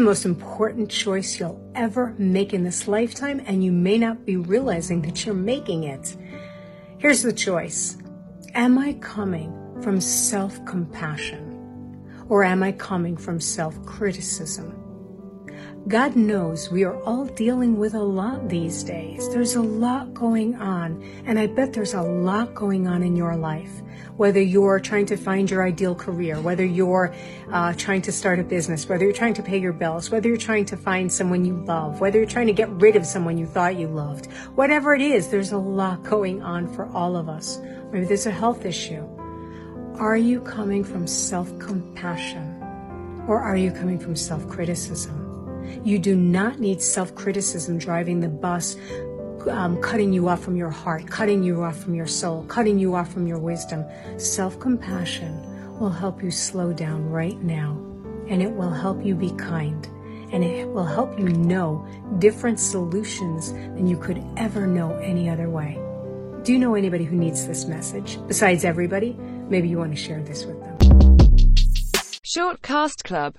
the most important choice you'll ever make in this lifetime, and you may not be realizing that you're making it. Here's the choice Am I coming from self compassion? Or am I coming from self criticism? God knows we are all dealing with a lot these days. There's a lot going on, and I bet there's a lot going on in your life. Whether you're trying to find your ideal career, whether you're uh, trying to start a business, whether you're trying to pay your bills, whether you're trying to find someone you love, whether you're trying to get rid of someone you thought you loved, whatever it is, there's a lot going on for all of us. Maybe there's a health issue. Are you coming from self compassion or are you coming from self criticism? You do not need self criticism driving the bus, um, cutting you off from your heart, cutting you off from your soul, cutting you off from your wisdom. Self compassion will help you slow down right now, and it will help you be kind, and it will help you know different solutions than you could ever know any other way. Do you know anybody who needs this message? Besides everybody, maybe you want to share this with them. Shortcast Club